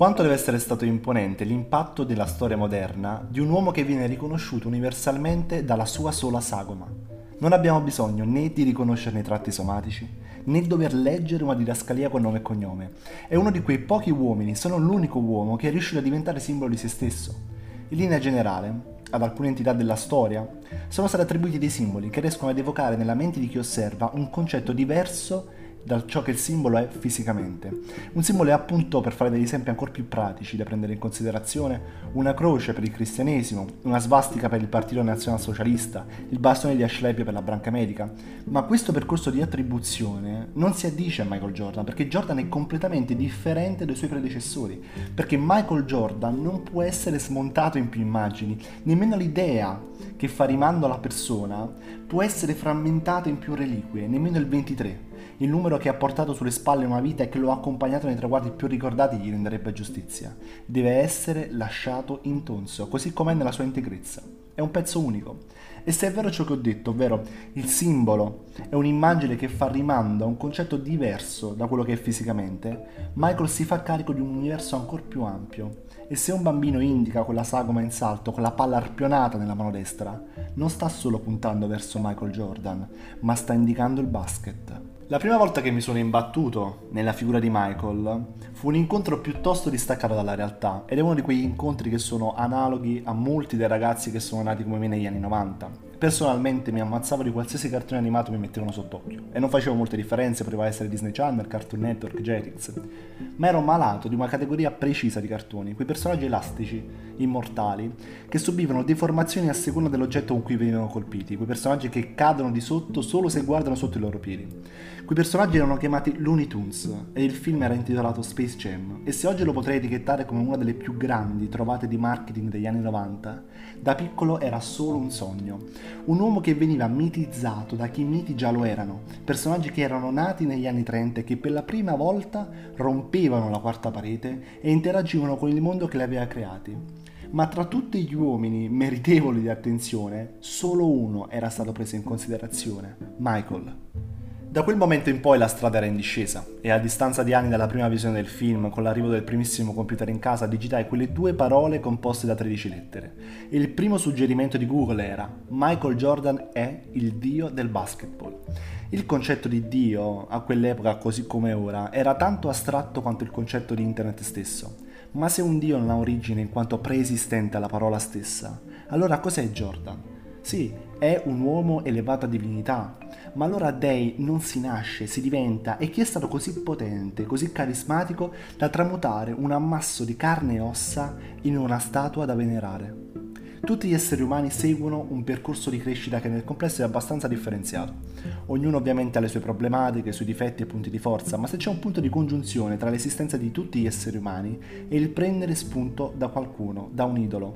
Quanto deve essere stato imponente l'impatto della storia moderna di un uomo che viene riconosciuto universalmente dalla sua sola sagoma. Non abbiamo bisogno né di riconoscerne i tratti somatici, né dover leggere una didascalia con nome e cognome. È uno di quei pochi uomini, se non l'unico uomo, che è riuscito a diventare simbolo di se stesso. In linea generale, ad alcune entità della storia, sono stati attribuiti dei simboli che riescono ad evocare nella mente di chi osserva un concetto diverso da ciò che il simbolo è fisicamente. Un simbolo è appunto, per fare degli esempi ancora più pratici da prendere in considerazione, una croce per il cristianesimo, una svastica per il Partito Nazionalsocialista, il bastone di Ashlepi per la branca medica. Ma questo percorso di attribuzione non si addice a Michael Jordan, perché Jordan è completamente differente dai suoi predecessori, perché Michael Jordan non può essere smontato in più immagini, nemmeno l'idea che fa rimando alla persona può essere frammentata in più reliquie, nemmeno il 23 il numero che ha portato sulle spalle una vita e che lo ha accompagnato nei traguardi più ricordati gli renderebbe giustizia. Deve essere lasciato intonso, così com'è nella sua integrezza. È un pezzo unico. E se è vero ciò che ho detto, ovvero il simbolo è un'immagine che fa rimando a un concetto diverso da quello che è fisicamente, Michael si fa carico di un universo ancora più ampio. E se un bambino indica quella sagoma in salto con la palla arpionata nella mano destra, non sta solo puntando verso Michael Jordan, ma sta indicando il basket. La prima volta che mi sono imbattuto nella figura di Michael fu un incontro piuttosto distaccato dalla realtà ed è uno di quegli incontri che sono analoghi a molti dei ragazzi che sono nati come me negli anni 90. Personalmente mi ammazzavo di qualsiasi cartone animato mi mettevano sott'occhio. E non facevo molte differenze, poteva essere Disney Channel, Cartoon Network, Jetix, ma ero malato di una categoria precisa di cartoni, quei personaggi elastici, immortali, che subivano deformazioni a seconda dell'oggetto con cui venivano colpiti, quei personaggi che cadono di sotto solo se guardano sotto i loro piedi. Quei personaggi erano chiamati Looney Tunes e il film era intitolato Space Jam. E se oggi lo potrei etichettare come una delle più grandi trovate di marketing degli anni 90, da piccolo era solo un sogno un uomo che veniva mitizzato da chi miti già lo erano, personaggi che erano nati negli anni 30 e che per la prima volta rompevano la quarta parete e interagivano con il mondo che li aveva creati. Ma tra tutti gli uomini meritevoli di attenzione, solo uno era stato preso in considerazione, Michael. Da quel momento in poi la strada era in discesa e a distanza di anni dalla prima visione del film, con l'arrivo del primissimo computer in casa, digitai quelle due parole composte da 13 lettere. E il primo suggerimento di Google era Michael Jordan è il dio del basketball. Il concetto di dio, a quell'epoca così come ora, era tanto astratto quanto il concetto di internet stesso. Ma se un dio non ha origine in quanto preesistente alla parola stessa, allora cos'è Jordan? Sì, è un uomo elevato a divinità, ma allora dei non si nasce, si diventa e chi è stato così potente, così carismatico da tramutare un ammasso di carne e ossa in una statua da venerare. Tutti gli esseri umani seguono un percorso di crescita che nel complesso è abbastanza differenziato. Ognuno ovviamente ha le sue problematiche, i suoi difetti e punti di forza, ma se c'è un punto di congiunzione tra l'esistenza di tutti gli esseri umani è il prendere spunto da qualcuno, da un idolo.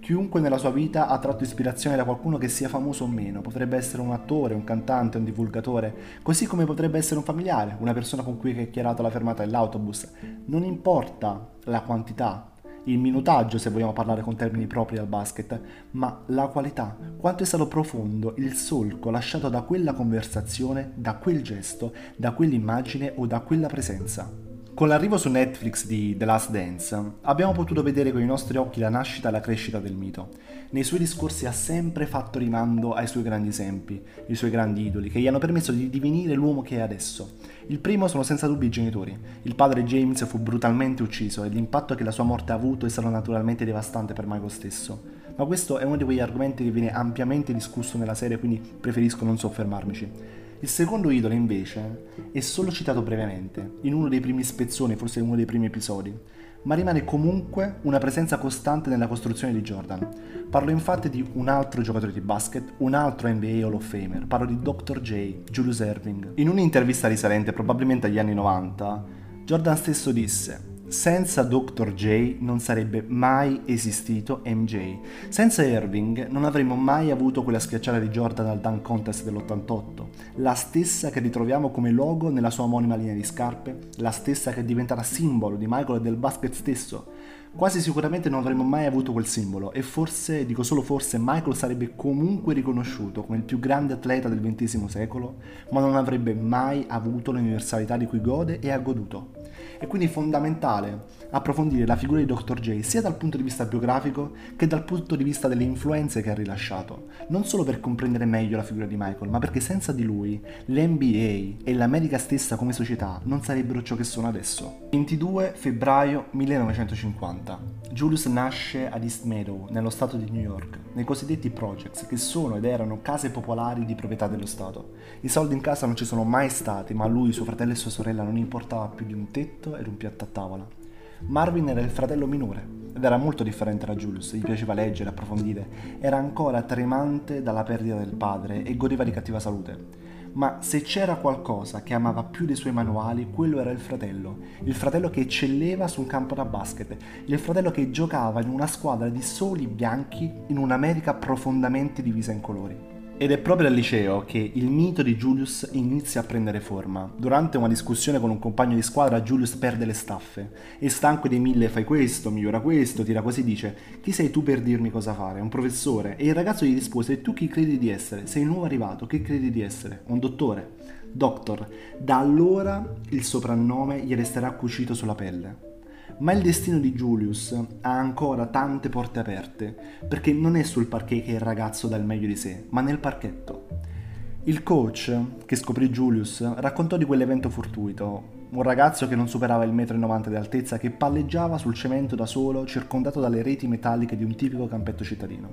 Chiunque nella sua vita ha tratto ispirazione da qualcuno che sia famoso o meno, potrebbe essere un attore, un cantante, un divulgatore, così come potrebbe essere un familiare, una persona con cui hai chiacchierato alla fermata dell'autobus. Non importa la quantità, il minutaggio se vogliamo parlare con termini propri al basket, ma la qualità, quanto è stato profondo il solco lasciato da quella conversazione, da quel gesto, da quell'immagine o da quella presenza. Con l'arrivo su Netflix di The Last Dance abbiamo potuto vedere con i nostri occhi la nascita e la crescita del mito. Nei suoi discorsi ha sempre fatto rimando ai suoi grandi esempi, i suoi grandi idoli, che gli hanno permesso di divenire l'uomo che è adesso. Il primo sono senza dubbio i genitori. Il padre James fu brutalmente ucciso e l'impatto che la sua morte ha avuto è stato naturalmente devastante per Michael stesso. Ma questo è uno di quegli argomenti che viene ampiamente discusso nella serie, quindi preferisco non soffermarmici. Il secondo idolo invece è solo citato brevemente, in uno dei primi spezzoni, forse in uno dei primi episodi, ma rimane comunque una presenza costante nella costruzione di Jordan. Parlo infatti di un altro giocatore di basket, un altro NBA Hall of Famer, parlo di Dr. J, Julius Erving. In un'intervista risalente probabilmente agli anni 90, Jordan stesso disse senza Dr. J non sarebbe mai esistito MJ. Senza Irving non avremmo mai avuto quella schiacciata di Jordan al Dunk Contest dell'88, la stessa che ritroviamo come logo nella sua omonima linea di scarpe, la stessa che diventerà simbolo di Michael e del basket stesso. Quasi sicuramente non avremmo mai avuto quel simbolo e forse, dico solo forse, Michael sarebbe comunque riconosciuto come il più grande atleta del XX secolo, ma non avrebbe mai avuto l'universalità di cui gode e ha goduto. È quindi fondamentale approfondire la figura di Dr. J sia dal punto di vista biografico che dal punto di vista delle influenze che ha rilasciato, non solo per comprendere meglio la figura di Michael, ma perché senza di lui l'NBA e l'America stessa come società non sarebbero ciò che sono adesso. 22 febbraio 1950. Julius nasce ad East Meadow, nello stato di New York, nei cosiddetti projects, che sono ed erano case popolari di proprietà dello Stato. I soldi in casa non ci sono mai stati, ma a lui, suo fratello e sua sorella non importava più di un tetto ed un piatto a tavola. Marvin era il fratello minore ed era molto differente da Julius, gli piaceva leggere, approfondire, era ancora tremante dalla perdita del padre e godeva di cattiva salute. Ma se c'era qualcosa che amava più dei suoi manuali, quello era il fratello. Il fratello che eccelleva su un campo da basket. Il fratello che giocava in una squadra di soli bianchi in un'America profondamente divisa in colori. Ed è proprio al liceo che il mito di Julius inizia a prendere forma. Durante una discussione con un compagno di squadra, Julius perde le staffe. E stanco dei mille fai questo, migliora questo, tira così, dice chi sei tu per dirmi cosa fare? Un professore. E il ragazzo gli rispose tu chi credi di essere? Sei nuovo arrivato, che credi di essere? Un dottore. Doctor. Da allora il soprannome gli resterà cucito sulla pelle. Ma il destino di Julius ha ancora tante porte aperte, perché non è sul parquet che il ragazzo dà il meglio di sé, ma nel parchetto. Il coach che scoprì Julius raccontò di quell'evento fortuito, un ragazzo che non superava il metro e 90 di altezza che palleggiava sul cemento da solo circondato dalle reti metalliche di un tipico campetto cittadino.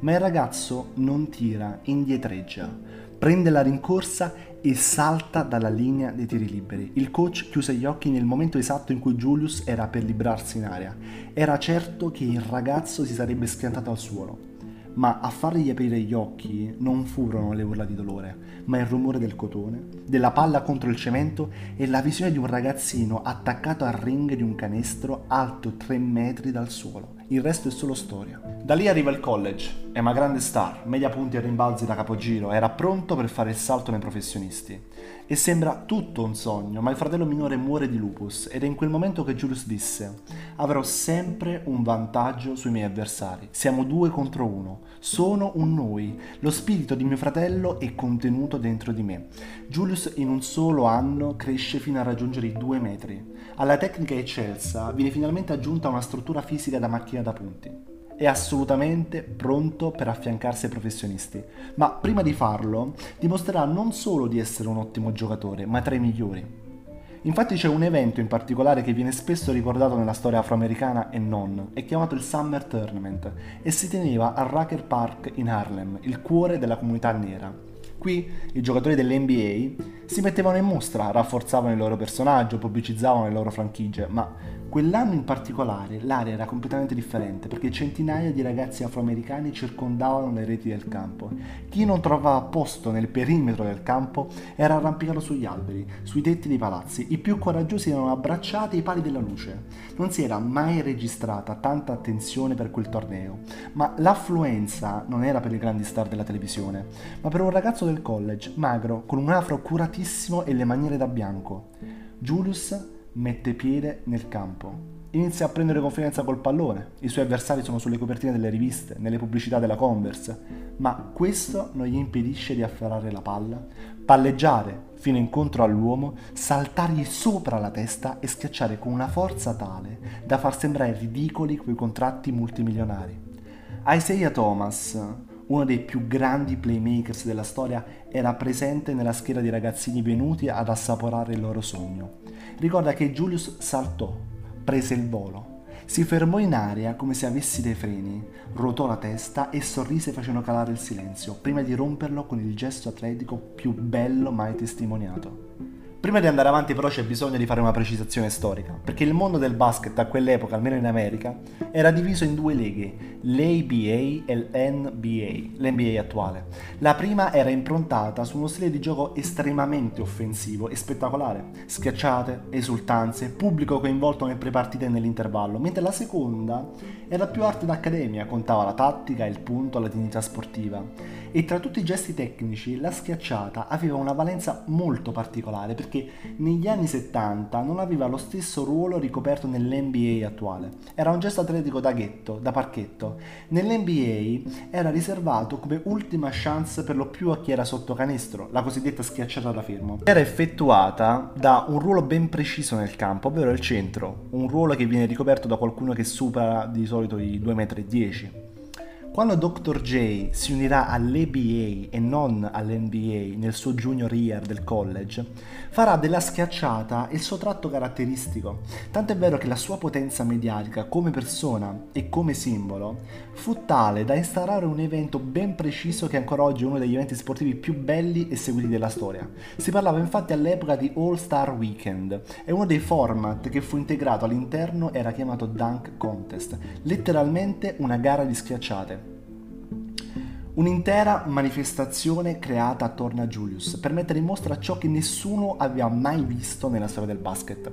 Ma il ragazzo non tira, indietreggia, prende la rincorsa e salta dalla linea dei tiri liberi. Il coach chiuse gli occhi nel momento esatto in cui Julius era per librarsi in aria. Era certo che il ragazzo si sarebbe schiantato al suolo. Ma a fargli aprire gli occhi non furono le urla di dolore, ma il rumore del cotone, della palla contro il cemento e la visione di un ragazzino attaccato al ring di un canestro alto 3 metri dal suolo il resto è solo storia. Da lì arriva il college, è una grande star, media punti e rimbalzi da capogiro, era pronto per fare il salto nei professionisti. E sembra tutto un sogno, ma il fratello minore muore di lupus ed è in quel momento che Julius disse avrò sempre un vantaggio sui miei avversari, siamo due contro uno, sono un noi, lo spirito di mio fratello è contenuto dentro di me. Julius in un solo anno cresce fino a raggiungere i due metri. Alla tecnica eccelsa viene finalmente aggiunta una struttura fisica da macchina da punti. È assolutamente pronto per affiancarsi ai professionisti, ma prima di farlo dimostrerà non solo di essere un ottimo giocatore, ma tra i migliori. Infatti c'è un evento in particolare che viene spesso ricordato nella storia afroamericana e non, è chiamato il Summer Tournament e si teneva al Rucker Park in Harlem, il cuore della comunità nera. Qui i giocatori dell'NBA si mettevano in mostra, rafforzavano il loro personaggio, pubblicizzavano le loro franchigie, ma Quell'anno in particolare l'area era completamente differente perché centinaia di ragazzi afroamericani circondavano le reti del campo. Chi non trovava posto nel perimetro del campo era arrampicato sugli alberi, sui tetti dei palazzi. I più coraggiosi erano abbracciati ai pali della luce. Non si era mai registrata tanta attenzione per quel torneo, ma l'affluenza non era per le grandi star della televisione, ma per un ragazzo del college, magro, con un afro curatissimo e le maniere da bianco. Julius mette piede nel campo. Inizia a prendere confidenza col pallone, i suoi avversari sono sulle copertine delle riviste, nelle pubblicità della Converse, ma questo non gli impedisce di afferrare la palla, palleggiare fino incontro all'uomo, saltargli sopra la testa e schiacciare con una forza tale da far sembrare ridicoli quei contratti multimilionari. Isaiah Thomas, uno dei più grandi playmakers della storia, era presente nella schiera di ragazzini venuti ad assaporare il loro sogno. Ricorda che Julius saltò, prese il volo, si fermò in aria come se avessi dei freni, ruotò la testa e sorrise facendo calare il silenzio, prima di romperlo con il gesto atletico più bello mai testimoniato. Prima di andare avanti però c'è bisogno di fare una precisazione storica, perché il mondo del basket a quell'epoca, almeno in America, era diviso in due leghe, l'ABA e l'NBA, l'NBA attuale. La prima era improntata su uno stile di gioco estremamente offensivo e spettacolare, schiacciate, esultanze, pubblico coinvolto nelle prepartite e nell'intervallo, mentre la seconda era più arte d'accademia, contava la tattica, il punto, la dignità sportiva. E tra tutti i gesti tecnici, la schiacciata aveva una valenza molto particolare, perché negli anni 70 non aveva lo stesso ruolo ricoperto nell'NBA attuale. Era un gesto atletico da ghetto, da parchetto. Nell'NBA era riservato come ultima chance per lo più a chi era sotto canestro, la cosiddetta schiacciata da fermo. Era effettuata da un ruolo ben preciso nel campo, ovvero il centro, un ruolo che viene ricoperto da qualcuno che supera di solito i 2,10 m. Quando Dr. J si unirà all'ABA e non all'NBA nel suo junior year del college, farà della schiacciata il suo tratto caratteristico, tant'è vero che la sua potenza mediatica come persona e come simbolo fu tale da instaurare un evento ben preciso che ancora oggi è uno degli eventi sportivi più belli e seguiti della storia. Si parlava infatti all'epoca di All Star Weekend e uno dei format che fu integrato all'interno era chiamato Dunk Contest, letteralmente una gara di schiacciate. Un'intera manifestazione creata attorno a Julius per mettere in mostra ciò che nessuno aveva mai visto nella storia del basket.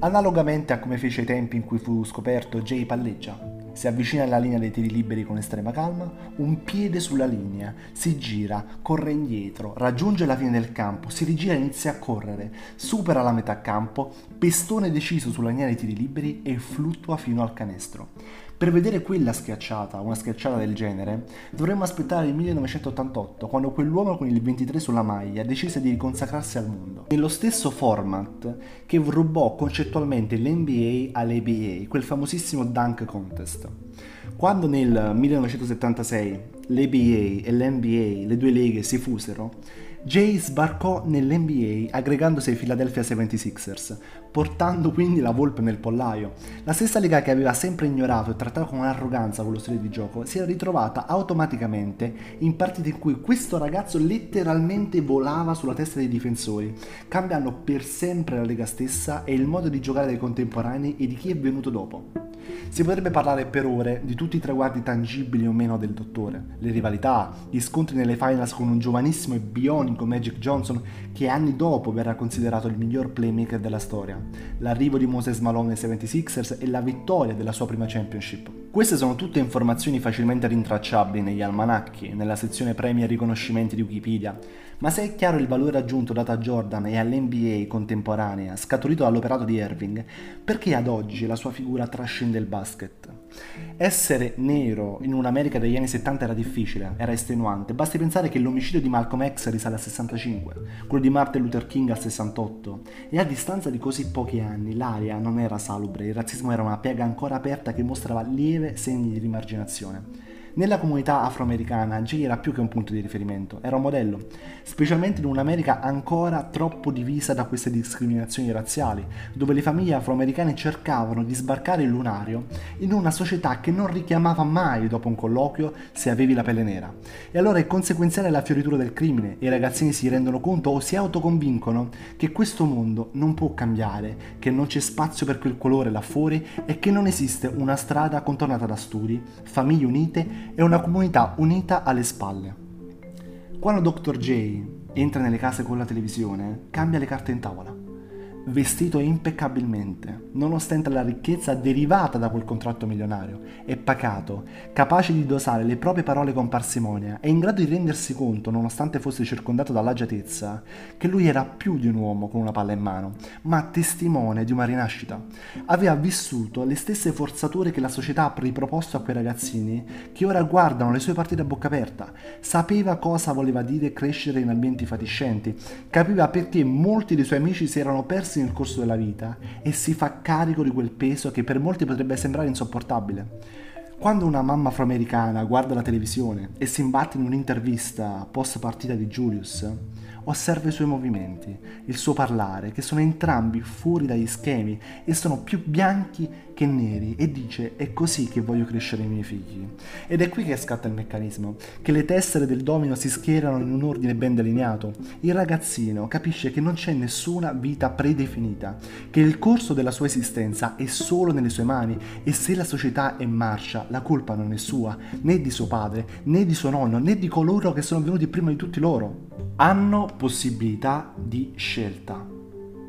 Analogamente a come fece ai tempi in cui fu scoperto Jay palleggia. Si avvicina alla linea dei tiri liberi con estrema calma, un piede sulla linea, si gira, corre indietro, raggiunge la fine del campo, si rigira e inizia a correre, supera la metà campo, pestone deciso sulla linea dei tiri liberi e fluttua fino al canestro. Per vedere quella schiacciata, una schiacciata del genere, dovremmo aspettare il 1988, quando quell'uomo con il 23 sulla maglia decise di riconsacrarsi al mondo. Nello stesso format che rubò concettualmente l'NBA all'ABA, quel famosissimo Dunk Contest. Quando nel 1976 l'ABA e l'NBA, le due leghe, si fusero, Jay sbarcò nell'NBA aggregandosi ai Philadelphia 76ers, portando quindi la volpe nel pollaio. La stessa lega che aveva sempre ignorato e trattato con arroganza quello stile di gioco si era ritrovata automaticamente in partite in cui questo ragazzo letteralmente volava sulla testa dei difensori, cambiando per sempre la lega stessa e il modo di giocare dei contemporanei e di chi è venuto dopo. Si potrebbe parlare per ore di tutti i traguardi tangibili o meno del dottore, le rivalità, gli scontri nelle finals con un giovanissimo e bionico Magic Johnson che anni dopo verrà considerato il miglior playmaker della storia, l'arrivo di Moses Malone ai 76ers e la vittoria della sua prima championship. Queste sono tutte informazioni facilmente rintracciabili negli almanacchi, nella sezione premi e riconoscimenti di Wikipedia, ma se è chiaro il valore aggiunto dato a Jordan e all'NBA contemporanea, scaturito dall'operato di Irving, perché ad oggi la sua figura trascende il basket? Essere nero in un'America degli anni 70 era difficile, era estenuante. Basti pensare che l'omicidio di Malcolm X risale al 65, quello di Martin Luther King al 68, e a distanza di così pochi anni l'aria non era salubre, il razzismo era una piaga ancora aperta che mostrava lieve segni di rimarginazione. Nella comunità afroamericana Jay era più che un punto di riferimento, era un modello, specialmente in un'America ancora troppo divisa da queste discriminazioni razziali, dove le famiglie afroamericane cercavano di sbarcare il lunario in una società che non richiamava mai dopo un colloquio se avevi la pelle nera. E allora è conseguenziale la fioritura del crimine e i ragazzini si rendono conto o si autoconvincono che questo mondo non può cambiare, che non c'è spazio per quel colore là fuori e che non esiste una strada contornata da studi, famiglie unite e una comunità unita alle spalle. Quando Dr. J entra nelle case con la televisione, cambia le carte in tavola vestito impeccabilmente, nonostante la ricchezza derivata da quel contratto milionario, è pacato, capace di dosare le proprie parole con parsimonia e in grado di rendersi conto, nonostante fosse circondato dall'agiatezza, che lui era più di un uomo con una palla in mano, ma testimone di una rinascita. Aveva vissuto le stesse forzature che la società ha riproposto a quei ragazzini che ora guardano le sue partite a bocca aperta, sapeva cosa voleva dire crescere in ambienti fatiscenti, capiva perché molti dei suoi amici si erano persi nel corso della vita e si fa carico di quel peso che per molti potrebbe sembrare insopportabile. Quando una mamma afroamericana guarda la televisione e si imbatte in un'intervista post partita di Julius, osserva i suoi movimenti, il suo parlare, che sono entrambi fuori dagli schemi e sono più bianchi che neri e dice è così che voglio crescere i miei figli. Ed è qui che scatta il meccanismo, che le tessere del domino si schierano in un ordine ben delineato. Il ragazzino capisce che non c'è nessuna vita predefinita, che il corso della sua esistenza è solo nelle sue mani e se la società è in marcia la colpa non è sua, né di suo padre, né di suo nonno, né di coloro che sono venuti prima di tutti loro. Hanno possibilità di scelta.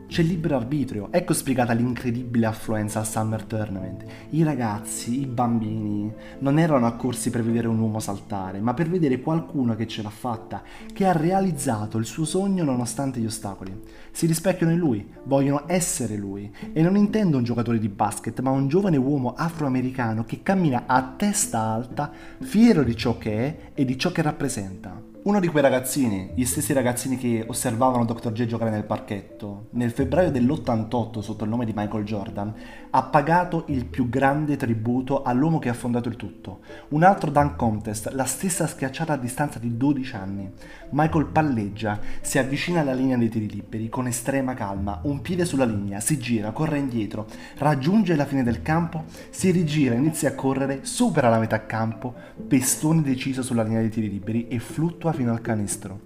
c'è libero arbitrio. Ecco spiegata l'incredibile affluenza al Summer Tournament. I ragazzi, i bambini, non erano accorsi per vedere un uomo saltare, ma per vedere qualcuno che ce l'ha fatta, che ha realizzato il suo sogno nonostante gli ostacoli. Si rispecchiano in lui, vogliono essere lui. E non intendo un giocatore di basket, ma un giovane uomo afroamericano che cammina a testa alta, fiero di ciò che è e di ciò che rappresenta. Uno di quei ragazzini, gli stessi ragazzini che osservavano Dr. J giocare nel parchetto, nel febbraio dell'88 sotto il nome di Michael Jordan, ha pagato il più grande tributo all'uomo che ha fondato il tutto. Un altro dunk contest, la stessa schiacciata a distanza di 12 anni. Michael palleggia, si avvicina alla linea dei tiri liberi con estrema calma, un piede sulla linea, si gira, corre indietro, raggiunge la fine del campo, si rigira, inizia a correre, supera la metà campo, pestone deciso sulla linea dei tiri liberi e fluttua fino al canestro.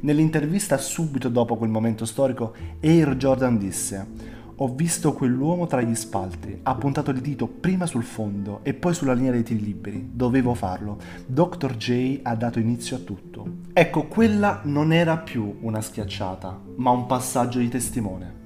Nell'intervista subito dopo quel momento storico, Air Jordan disse ho visto quell'uomo tra gli spalti, ha puntato il dito prima sul fondo e poi sulla linea dei tiri liberi. Dovevo farlo. Dr. J ha dato inizio a tutto. Ecco, quella non era più una schiacciata, ma un passaggio di testimone.